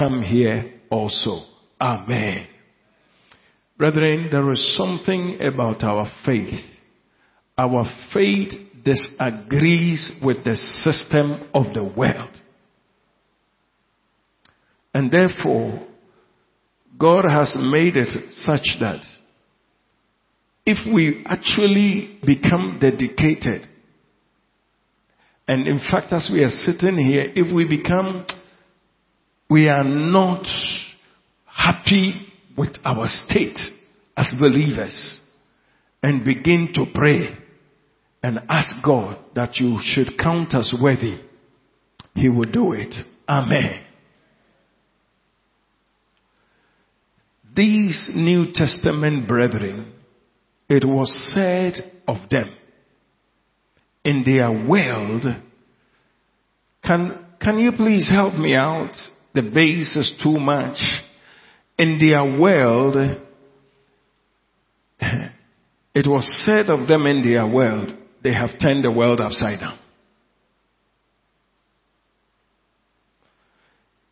come here also. Amen. Brethren, there is something about our faith. Our faith disagrees with the system of the world. And therefore, God has made it such that if we actually become dedicated, and in fact, as we are sitting here, if we become, we are not happy with our state as believers and begin to pray and ask God that you should count us worthy, He will do it. Amen. These New Testament brethren, it was said of them in their world, can, can you please help me out? The base is too much. In their world, it was said of them in their world, they have turned the world upside down.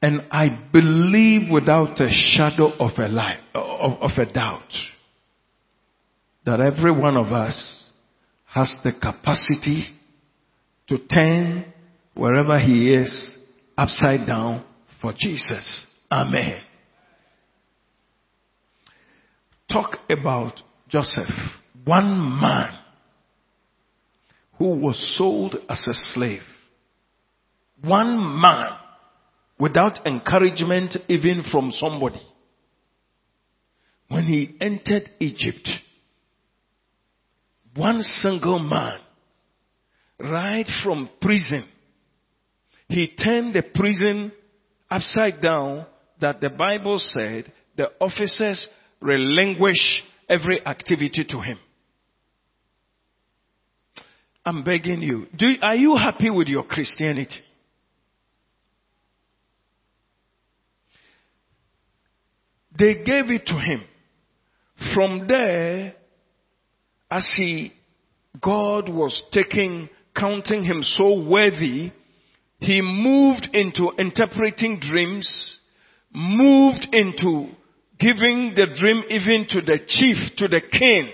And I believe without a shadow of a lie, of, of a doubt, that every one of us has the capacity to turn wherever he is upside down for Jesus. Amen. Talk about Joseph, one man who was sold as a slave. One man without encouragement even from somebody. When he entered Egypt, one single man, right from prison, he turned the prison upside down that the Bible said the officers relinquish every activity to him. I'm begging you. Do, are you happy with your Christianity? They gave it to him. From there, as he, God was taking, counting him so worthy, he moved into interpreting dreams, moved into giving the dream even to the chief, to the king,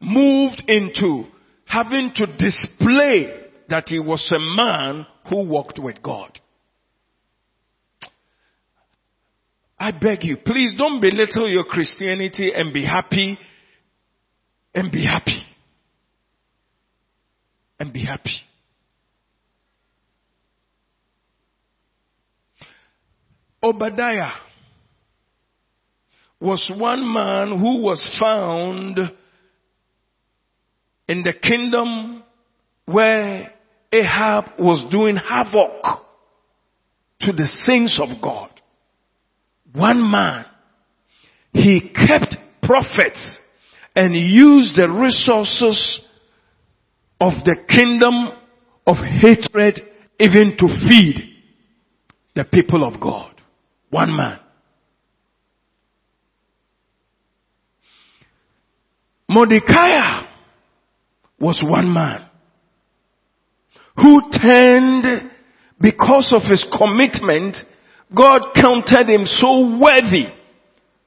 moved into having to display that he was a man who walked with God. I beg you, please don't belittle your Christianity and be happy and be happy. And be happy. Obadiah was one man who was found in the kingdom where Ahab was doing havoc to the saints of God. One man. He kept prophets and used the resources of the kingdom of hatred even to feed the people of God. One man. Mordecai was one man who turned because of his commitment, God counted him so worthy.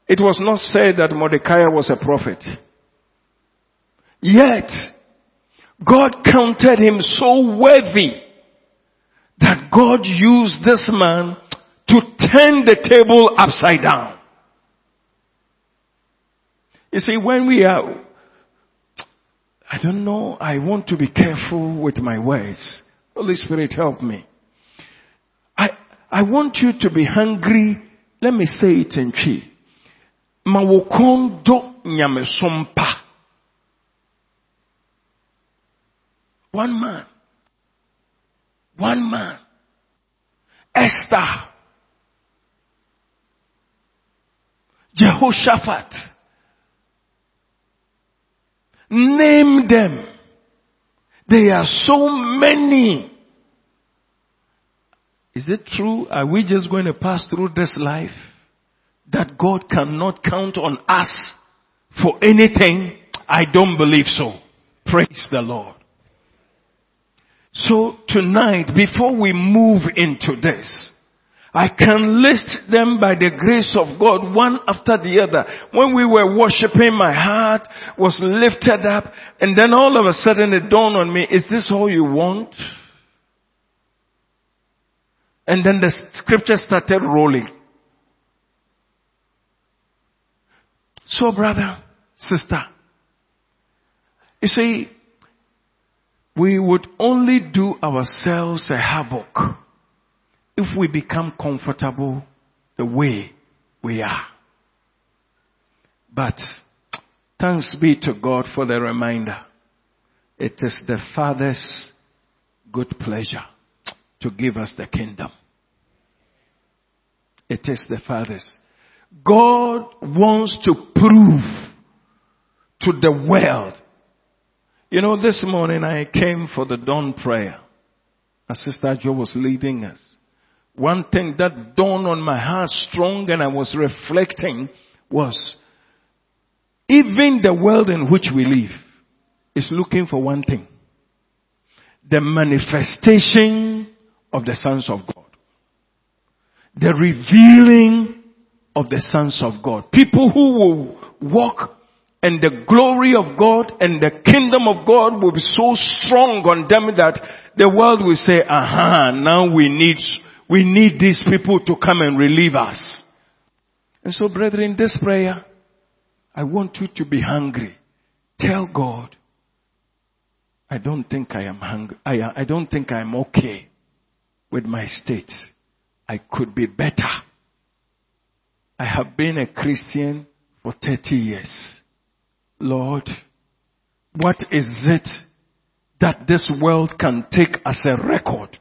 It was not said that Mordecai was a prophet. Yet, God counted him so worthy that God used this man to turn the table upside down. You see, when we are I don't know. I want to be careful with my words. Holy Spirit, help me. I, I want you to be hungry. Let me say it in Twi. Mawokondo nyamesompa. One man. One man. Esther. Jehoshaphat. Name them. There are so many. Is it true? Are we just going to pass through this life that God cannot count on us for anything? I don't believe so. Praise the Lord. So tonight, before we move into this, I can list them by the grace of God one after the other. When we were worshiping, my heart was lifted up and then all of a sudden it dawned on me, is this all you want? And then the scripture started rolling. So brother, sister, you see, we would only do ourselves a havoc if we become comfortable the way we are. But thanks be to God for the reminder. It is the Father's good pleasure to give us the kingdom. It is the Father's. God wants to prove to the world. You know, this morning I came for the dawn prayer. As Sister Joe was leading us. One thing that dawned on my heart strong and I was reflecting was even the world in which we live is looking for one thing. The manifestation of the sons of God. The revealing of the sons of God. People who will walk and the glory of God and the kingdom of God will be so strong on them that the world will say, aha, now we need we need these people to come and relieve us. And so brethren, this prayer, I want you to be hungry. Tell God, I don't think I am hungry. I, uh, I don't think I'm okay with my state. I could be better. I have been a Christian for 30 years. Lord, what is it that this world can take as a record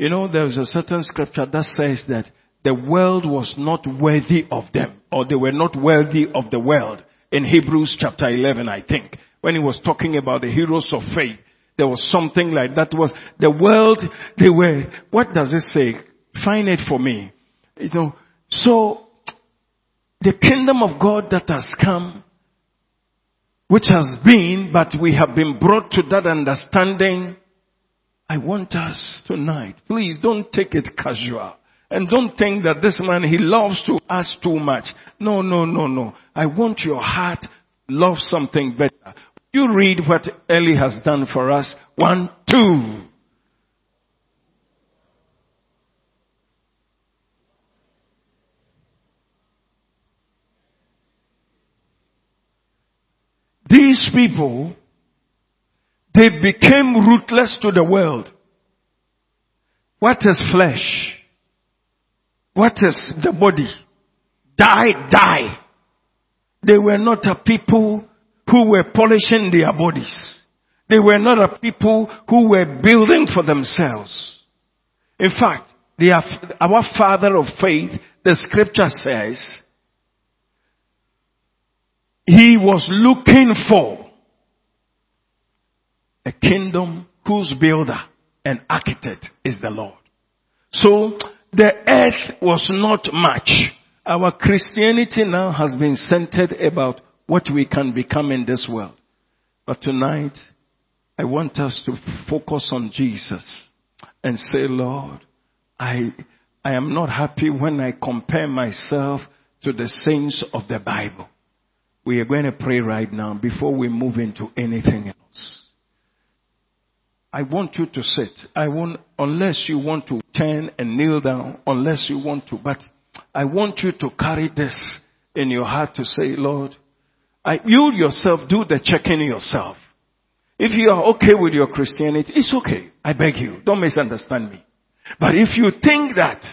you know, there's a certain scripture that says that the world was not worthy of them, or they were not worthy of the world. In Hebrews chapter 11, I think, when he was talking about the heroes of faith, there was something like that was the world, they were, what does it say? Find it for me. You know, so, the kingdom of God that has come, which has been, but we have been brought to that understanding I want us tonight, please don't take it casual. And don't think that this man, he loves to ask too much. No, no, no, no. I want your heart love something better. You read what Ellie has done for us. One, two. These people they became rootless to the world. What is flesh? What is the body? Die, die. They were not a people who were polishing their bodies. They were not a people who were building for themselves. In fact, our father of faith, the scripture says, he was looking for a kingdom whose builder and architect is the Lord. So the earth was not much. Our Christianity now has been centered about what we can become in this world. But tonight, I want us to focus on Jesus and say, Lord, I, I am not happy when I compare myself to the saints of the Bible. We are going to pray right now before we move into anything else. I want you to sit. I want, unless you want to turn and kneel down, unless you want to, but I want you to carry this in your heart to say, Lord, I, you yourself do the checking yourself. If you are okay with your Christianity, it's okay. I beg you. Don't misunderstand me. But if you think that,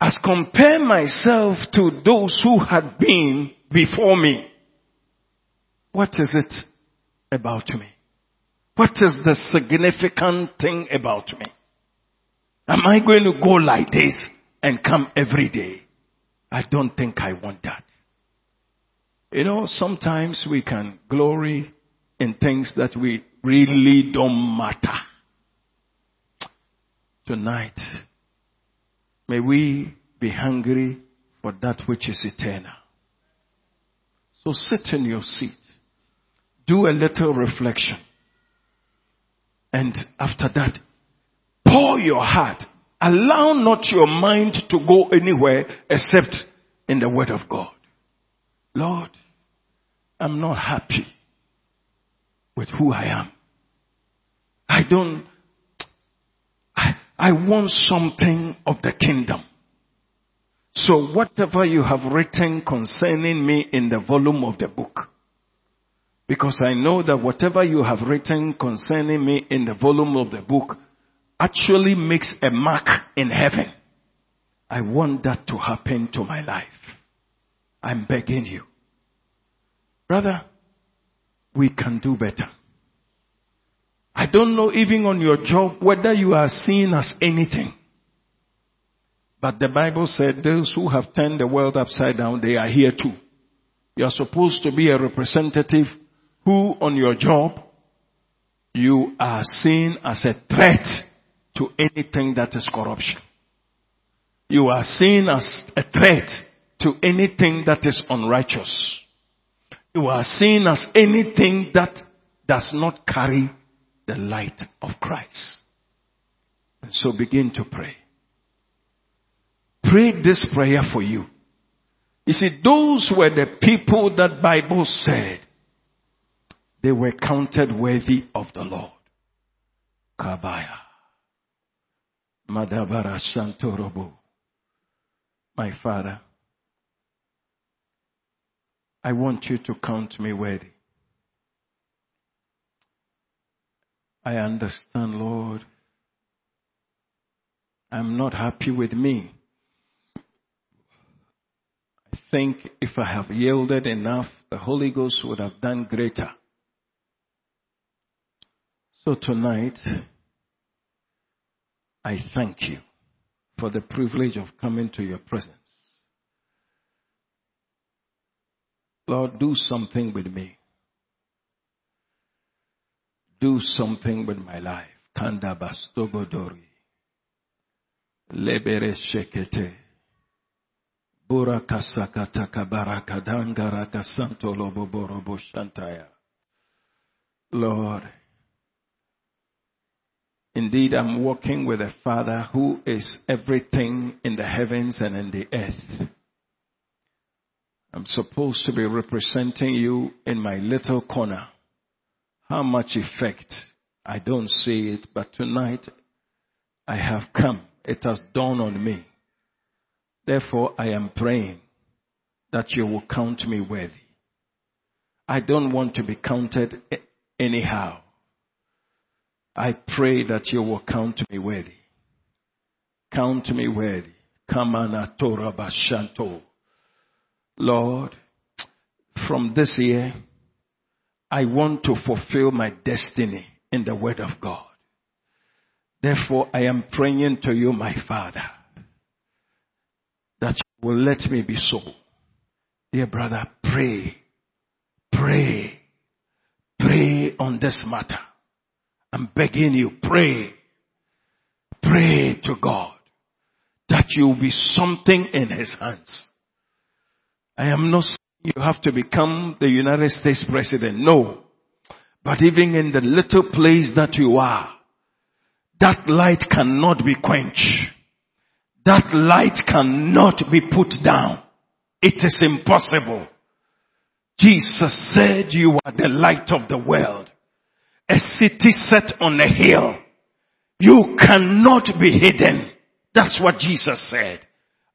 as compare myself to those who had been before me, what is it about me? What is the significant thing about me? Am I going to go like this and come every day? I don't think I want that. You know, sometimes we can glory in things that we really don't matter. Tonight, may we be hungry for that which is eternal. So sit in your seat. Do a little reflection. And after that, pour your heart allow not your mind to go anywhere except in the word of God. Lord, I'm not happy with who I am. I don't, I, I want something of the kingdom. So whatever you have written concerning me in the volume of the book, because I know that whatever you have written concerning me in the volume of the book actually makes a mark in heaven. I want that to happen to my life. I'm begging you. Brother, we can do better. I don't know even on your job whether you are seen as anything. But the Bible said those who have turned the world upside down, they are here too. You are supposed to be a representative who on your job, you are seen as a threat to anything that is corruption. You are seen as a threat to anything that is unrighteous. You are seen as anything that does not carry the light of Christ. And so begin to pray. Pray this prayer for you. You see, those were the people that Bible said they were counted worthy of the Lord. Kabaya. Madabara Santorobo. My Father, I want you to count me worthy. I understand, Lord. I'm not happy with me. I think if I have yielded enough, the Holy Ghost would have done greater. So tonight, I thank you for the privilege of coming to your presence. Lord, do something with me. Do something with my life. Kanda bastogodori. Lebere shekete. Lord, Indeed, I'm walking with a Father who is everything in the heavens and in the earth. I'm supposed to be representing you in my little corner. How much effect? I don't see it, but tonight I have come. It has dawned on me. Therefore, I am praying that you will count me worthy. I don't want to be counted anyhow. I pray that you will count me worthy. Count me worthy. Kamana Torah Bashanto. Lord, from this year, I want to fulfill my destiny in the Word of God. Therefore, I am praying to you, my Father, that you will let me be so. Dear brother, pray, pray, pray on this matter. I'm begging you, pray. Pray to God that you will be something in His hands. I am not saying you have to become the United States President. No. But even in the little place that you are, that light cannot be quenched. That light cannot be put down. It is impossible. Jesus said you are the light of the world a city set on a hill. You cannot be hidden. That's what Jesus said.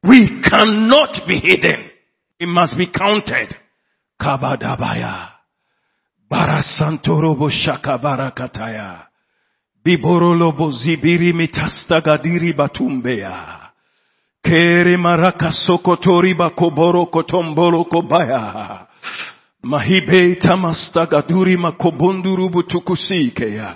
We cannot be hidden. It must be counted. Kabadabaya. Barasantorobo shaka barakataya. Biborolobo zibiri mitastagadiri batumbeya. Kere maraka sokotori bakoboro kotombolo kobaya. Mahibe tamastagaduri makobonduru butukusikeya.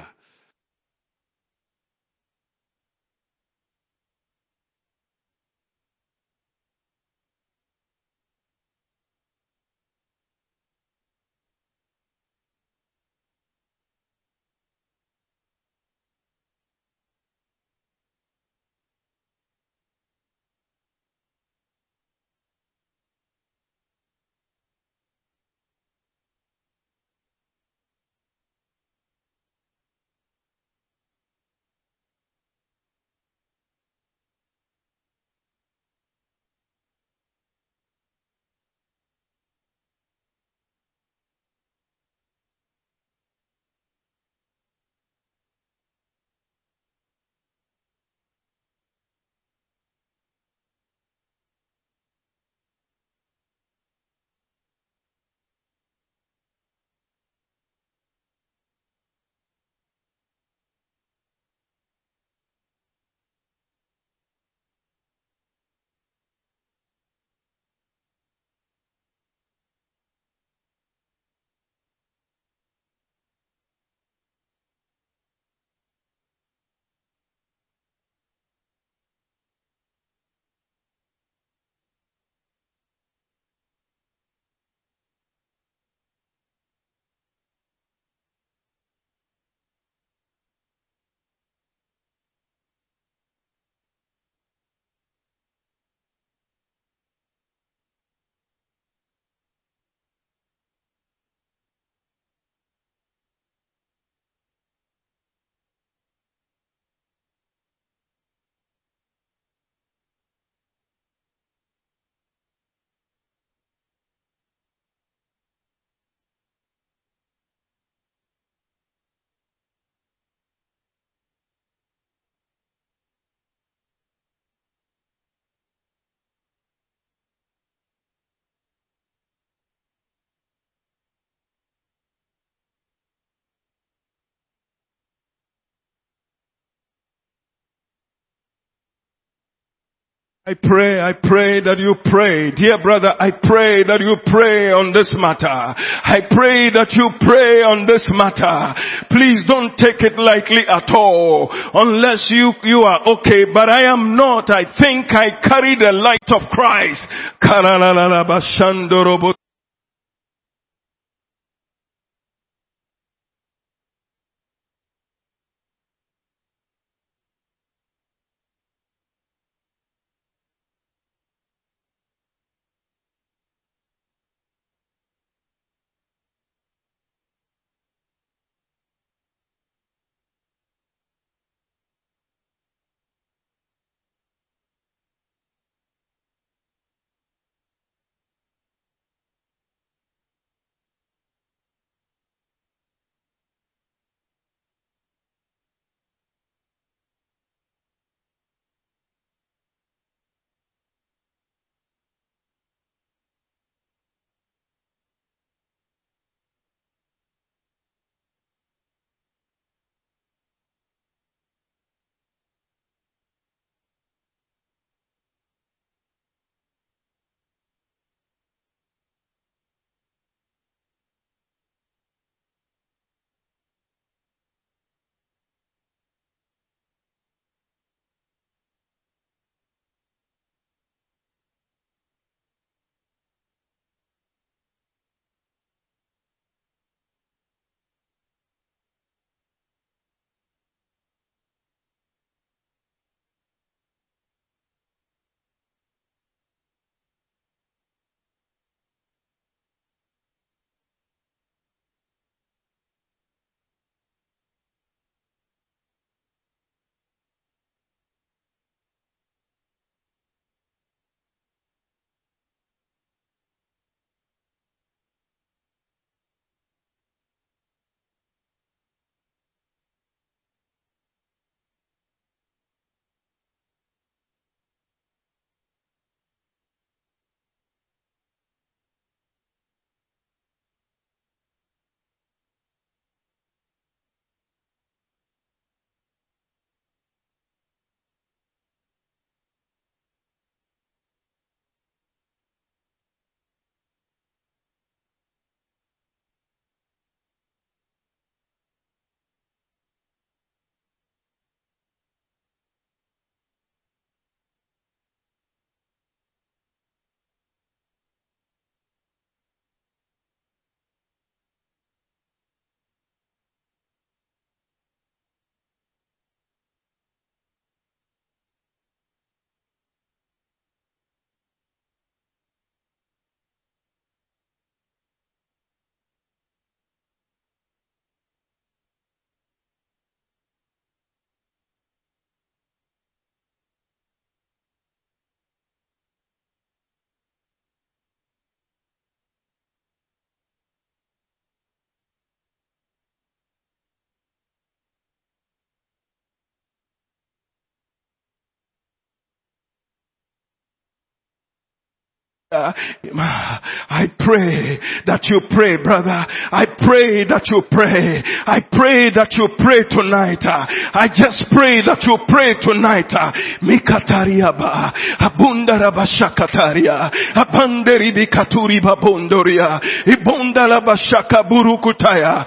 I pray, I pray that you pray. Dear brother, I pray that you pray on this matter. I pray that you pray on this matter. Please don't take it lightly at all. Unless you, you are okay, but I am not. I think I carry the light of Christ. I pray that you pray, brother. I pray that you pray. I pray that you pray tonight. I just pray that you pray tonight. Mikataria ba abundara bashakataria abanderi bikaturi babondoria ibondala bashaka burukutaya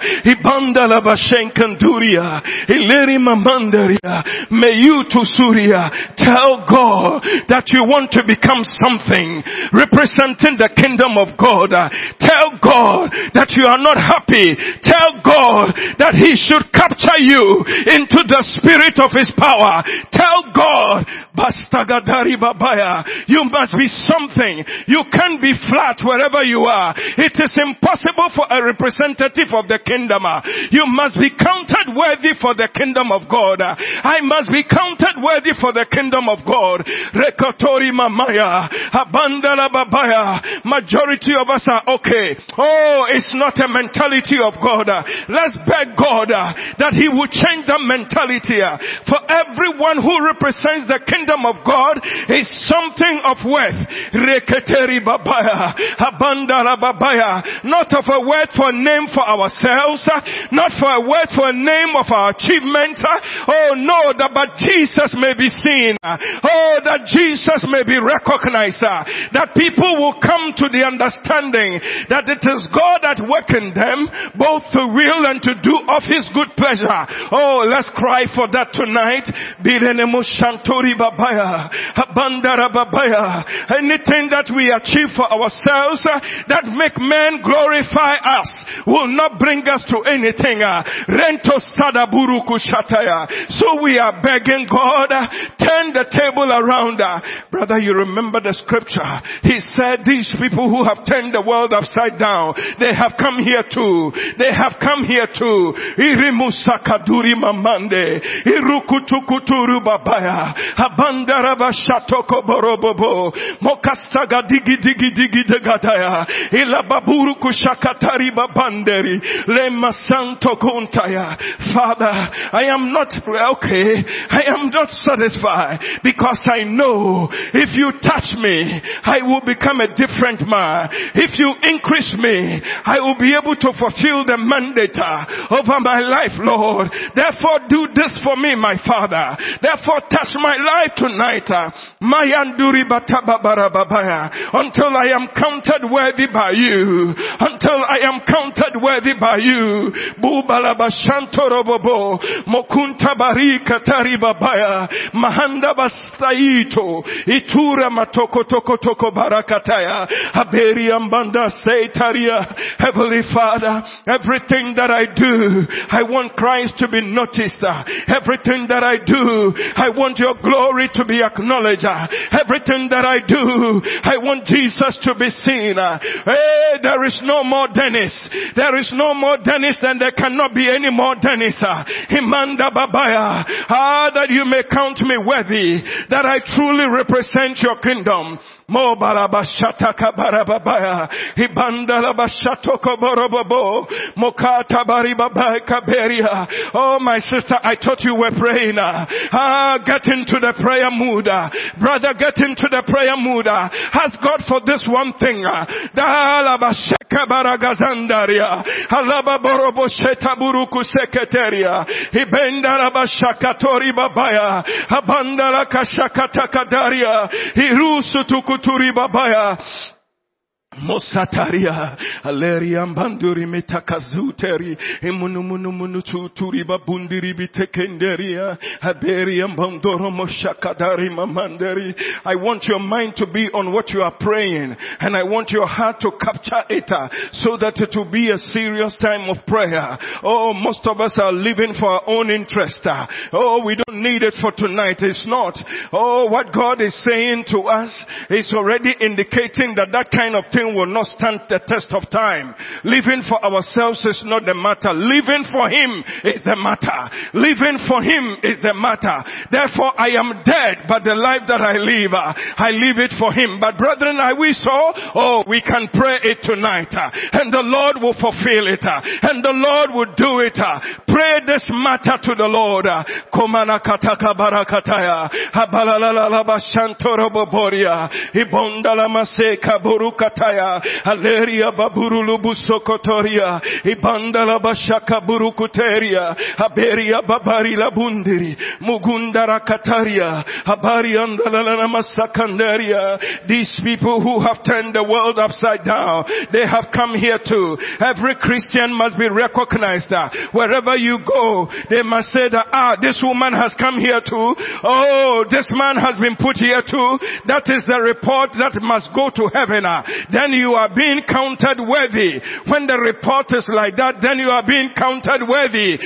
ileri mamandaria may you to Surya tell God that you want to become something representing the kingdom of God. Uh, tell God that you are not happy. Tell God that He should capture you into the spirit of His power. Tell God, Bastagadari Babaya, you must be something. You can't be flat wherever you are. It is impossible for a representative of the kingdom. Uh, you must be counted worthy for the kingdom of God. I must be counted worthy for the kingdom of God. Rekotori Mamaya, Abandala babaya. Majority of us are okay. Oh, it's not a mentality of God. Let's beg God that He will change the mentality. For everyone who represents the kingdom of God is something of worth. Reketeri babaya. Abandara babaya. Not of a word for a name for ourselves. Not for a word for a name of our achievement. Oh no, that but Jesus may be seen. Oh, that Jesus may be recognized. That people will come to the understanding that it is God that in them, both to will and to do of His good pleasure. Oh, let's cry for that tonight. Anything that we achieve for ourselves uh, that make men glorify us will not bring us to anything. Uh, rento sadaburuku shataya. So we are begging God, uh, turn the table around. Brother, you remember the scripture. He said these people who have turned the world upside down, they have come here too. They have come here too. Irimusakaduri mamande. Irukutukuturu babaya. Abandaraba shatoko borobobo. Mokastaga digi digi digi degadaya. Ilababuru kushakatari babanderi. Le masanto kuntaya. Father, I am not okay. I am not satisfied because I know if you touch me, I will become a different man. If you increase me, I will be able to fulfill the mandate uh, over my life, Lord. Therefore do this for me, my Father. Therefore touch my life tonight. Uh, until I am counted worthy by you. Until I am counted worthy by you. Mokunta barika tariba Mahanda bastaito. Itura matoko toko toko barakataya. Haberi ambanda seitaria. Heavenly Father, everything that I do, I want Christ to be noticed. Everything that I do, I want your glory to be acknowledged. Everything that I do, I want Jesus to be seen. Hey, there is no more Dennis. There is no more Dennis than there cannot be any more Dennis. Himanda Babaya. Ah, that you may count me worthy, that I truly represent your kingdom. Mo barabashataka barababaya. Hibandala bashatoko borobobo. Mokata baribaba kaberia. Oh my sister, I thought you were praying. Ah, get into the prayer mood. Brother, get into the prayer mood. Ask God for this one thing. Dala bashaka baragazandaria. Halaba borobo sheta buruku seketeria. Hibendala bashakatori babaya. Habandala kashakata kadaria. Hirusu tukuturi babaya. Mosataria, Aleria Banduri Metakazuteri, Emunumunu Tuturi Babundiri Bitekenderia, Haberia Bandoro Moshakadari Mamanderi. I want your mind to be on what you are praying, and I want your heart to capture it uh, so that it will be a serious time of prayer. Oh, most of us are living for our own interest. Uh. Oh, we don't need it for tonight. It's not. Oh, what God is saying to us is already indicating that that kind of thing will not stand the test of time. Living for ourselves is not the matter. Living for Him is the matter. Living for Him is the matter. Therefore I am dead, but the life that I live, uh, I live it for Him. But brethren, I wish so. Oh, we can pray it tonight. Uh, and the Lord will fulfill it. Uh, and the Lord will do it. Pray this matter to the Lord. Aleria Bashaka Burukuteria, Babari. These people who have turned the world upside down, they have come here too. Every Christian must be recognized. that Wherever you go, they must say that, ah, this woman has come here too. Oh, this man has been put here too. That is the report that must go to heaven. Then you are being counted worthy. When the report is like that, then you are being counted worthy.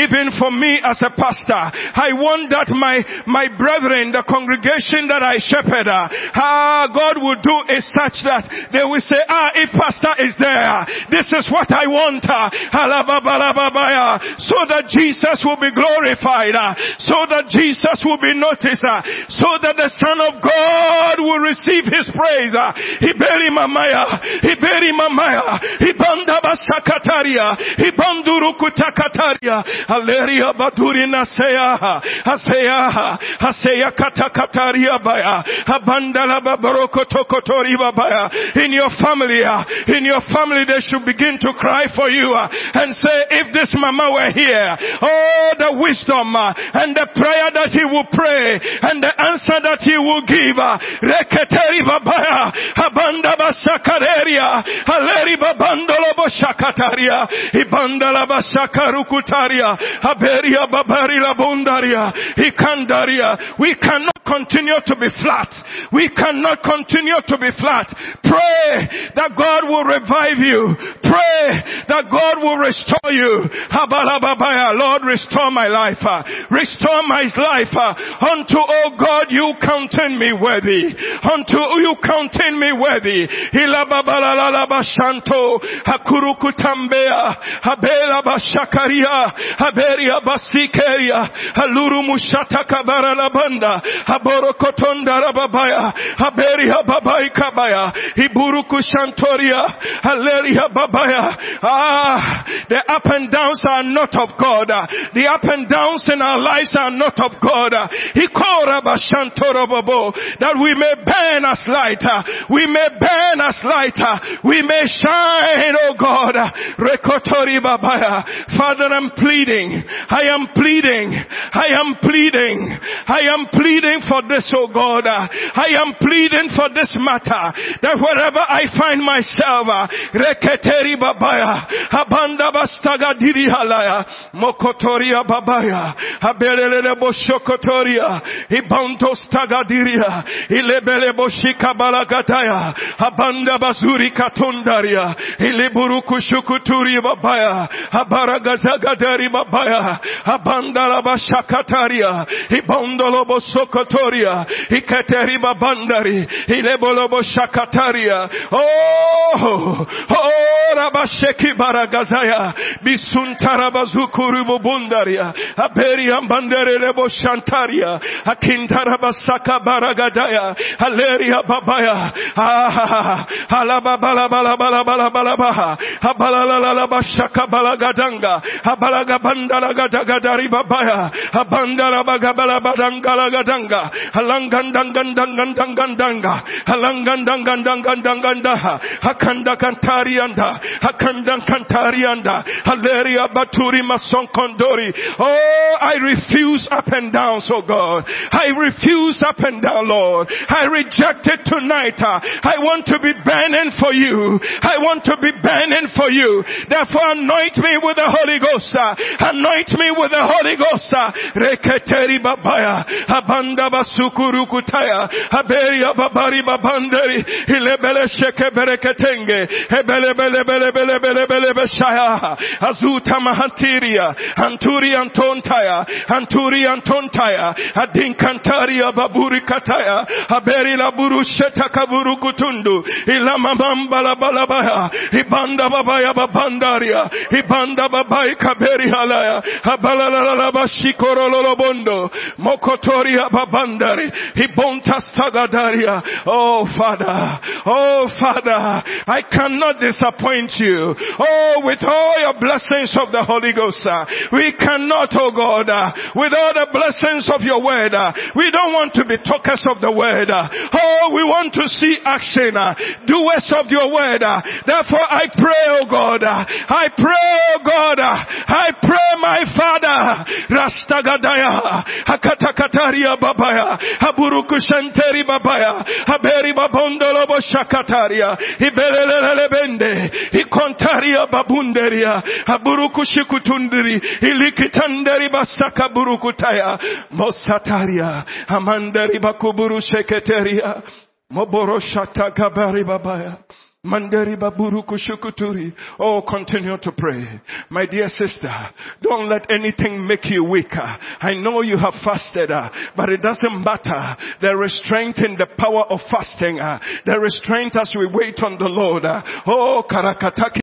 Even for me as a pastor, I want that my, my brethren, the congregation that I shepherd, ah, God will do is such that they will say, ah, if pastor is there, this is what I want. So that Jesus will be glorified, so that Jesus will be noticed, uh, so that the Son of God will receive his praise. Uh, he beri mamaya, he beri mamaya, he banda basakataria, banduru kutakataria, aleria baduri nasea, hasea, hasea katakataria baya, abandala babaroko tokotori babaya. In your family, uh, in your family they should begin to cry for you and say, if this mama were here, oh the wisdom and the prayer that he will pray and the answer that he will give, reketeri babaya, abanda basakareria, aleri babandolo boshakataria, ibandala basakarukutaria, aberia babari labundaria, ikandaria. We cannot continue to be flat. We cannot continue to be flat. Pray that God will revive you. Pray that God will restore you. Lord, restore my life. Ah, restore my life. Ah, unto, oh God, you counted me worthy. Unto you counted me worthy. Habela bashakaria. Haberia basikeria. Haluru mushata kabara labanda. Haboro kotonda rababaya. Haberia babai kabaya. Iburu kushantoria. Haleria babaya. Ah, the up and downs are not of God. The up and downs in our lives are not of God. That we may burn as light. We may burn as light. We may shine, oh God. Rekotori babaya. Father, I'm pleading. I am pleading. I am pleading. I am pleading for this, oh God. I am pleading for this matter. That wherever I find myself, reketeri babaya, abanda bastaga diri halaya, mokotoria babaya, abelele boshokotoria, ibanto staga diria, ilebele boshika balagataya, abanda bazuri katundaria, iliburuku shukuturi babaya, abaragazagadari babaya, abanda la bashakataria, ibondolo bosokotoria, iketeri babandari, ilebolo shakataria. Oh, oh, rabasheki baragazaya, bisuntara bazukuru bubundaria, aberi ambandere rebo shantaria, akintara basaka baragadaya, aleria babaya, ah, alababala bala bala bala bala baha, abalala bashaka balagadanga, abalaga bandala gadagadari babaya, abandara bagabala refuse up and down, so God. I refuse up and down, Lord. I reject it tonight. I want to be burning for you. I want to be burning for you. Therefore anoint me with the Holy Ghost. Anoint me with the Holy Ghost. Reketeri babaya. Abanda basukuru kutaya. Haberia babari babanderi. Hilebele sheke bereketenge. Hebele bele bele bele bele bele beshaya. Azuta mahantiria. Anturi antontaya. Anturi antontaya. Adinkantaria baburi kataya. Haberi la buru sheta kaburu kutundu. Ilama mambala balabaya. Ibanda babaya babandaria. Ibanda babai kaberi halaya. Habala la la lolobondo. Mokotoria babandari. Ibonta sagadaria. Oh Father. Oh Father. I cannot disappoint you. Oh, with all your blessings of the Holy Ghost. We cannot, oh God, with all the blessings of your word. uh, We don't want to be talkers of the word. uh, Oh, we want to see action. uh, Doers of your word. uh, Therefore I pray, oh God. uh, I pray, oh God. uh, I pray, my Father, Rastagadaya, Hakatakataria Babaya, Haburuku Shanteri Babaya, Haberi Babondolobo Shakataria, Ibelelebende, Ikontaria Babunderia, Haburuku Shikutundiri, Ilikitanderi Basaka Burukutaya, Mosataria, Amanderi Bakuburu Sheketeria, Moboro Shata Gabari Babaya. Mandari baburu kushukuturi. Oh, continue to pray. My dear sister, don't let anything make you weaker. I know you have fasted, uh, but it doesn't matter. There is strength in the power of fasting. Uh, there is strength as we wait on the Lord. Uh, oh, karakataki.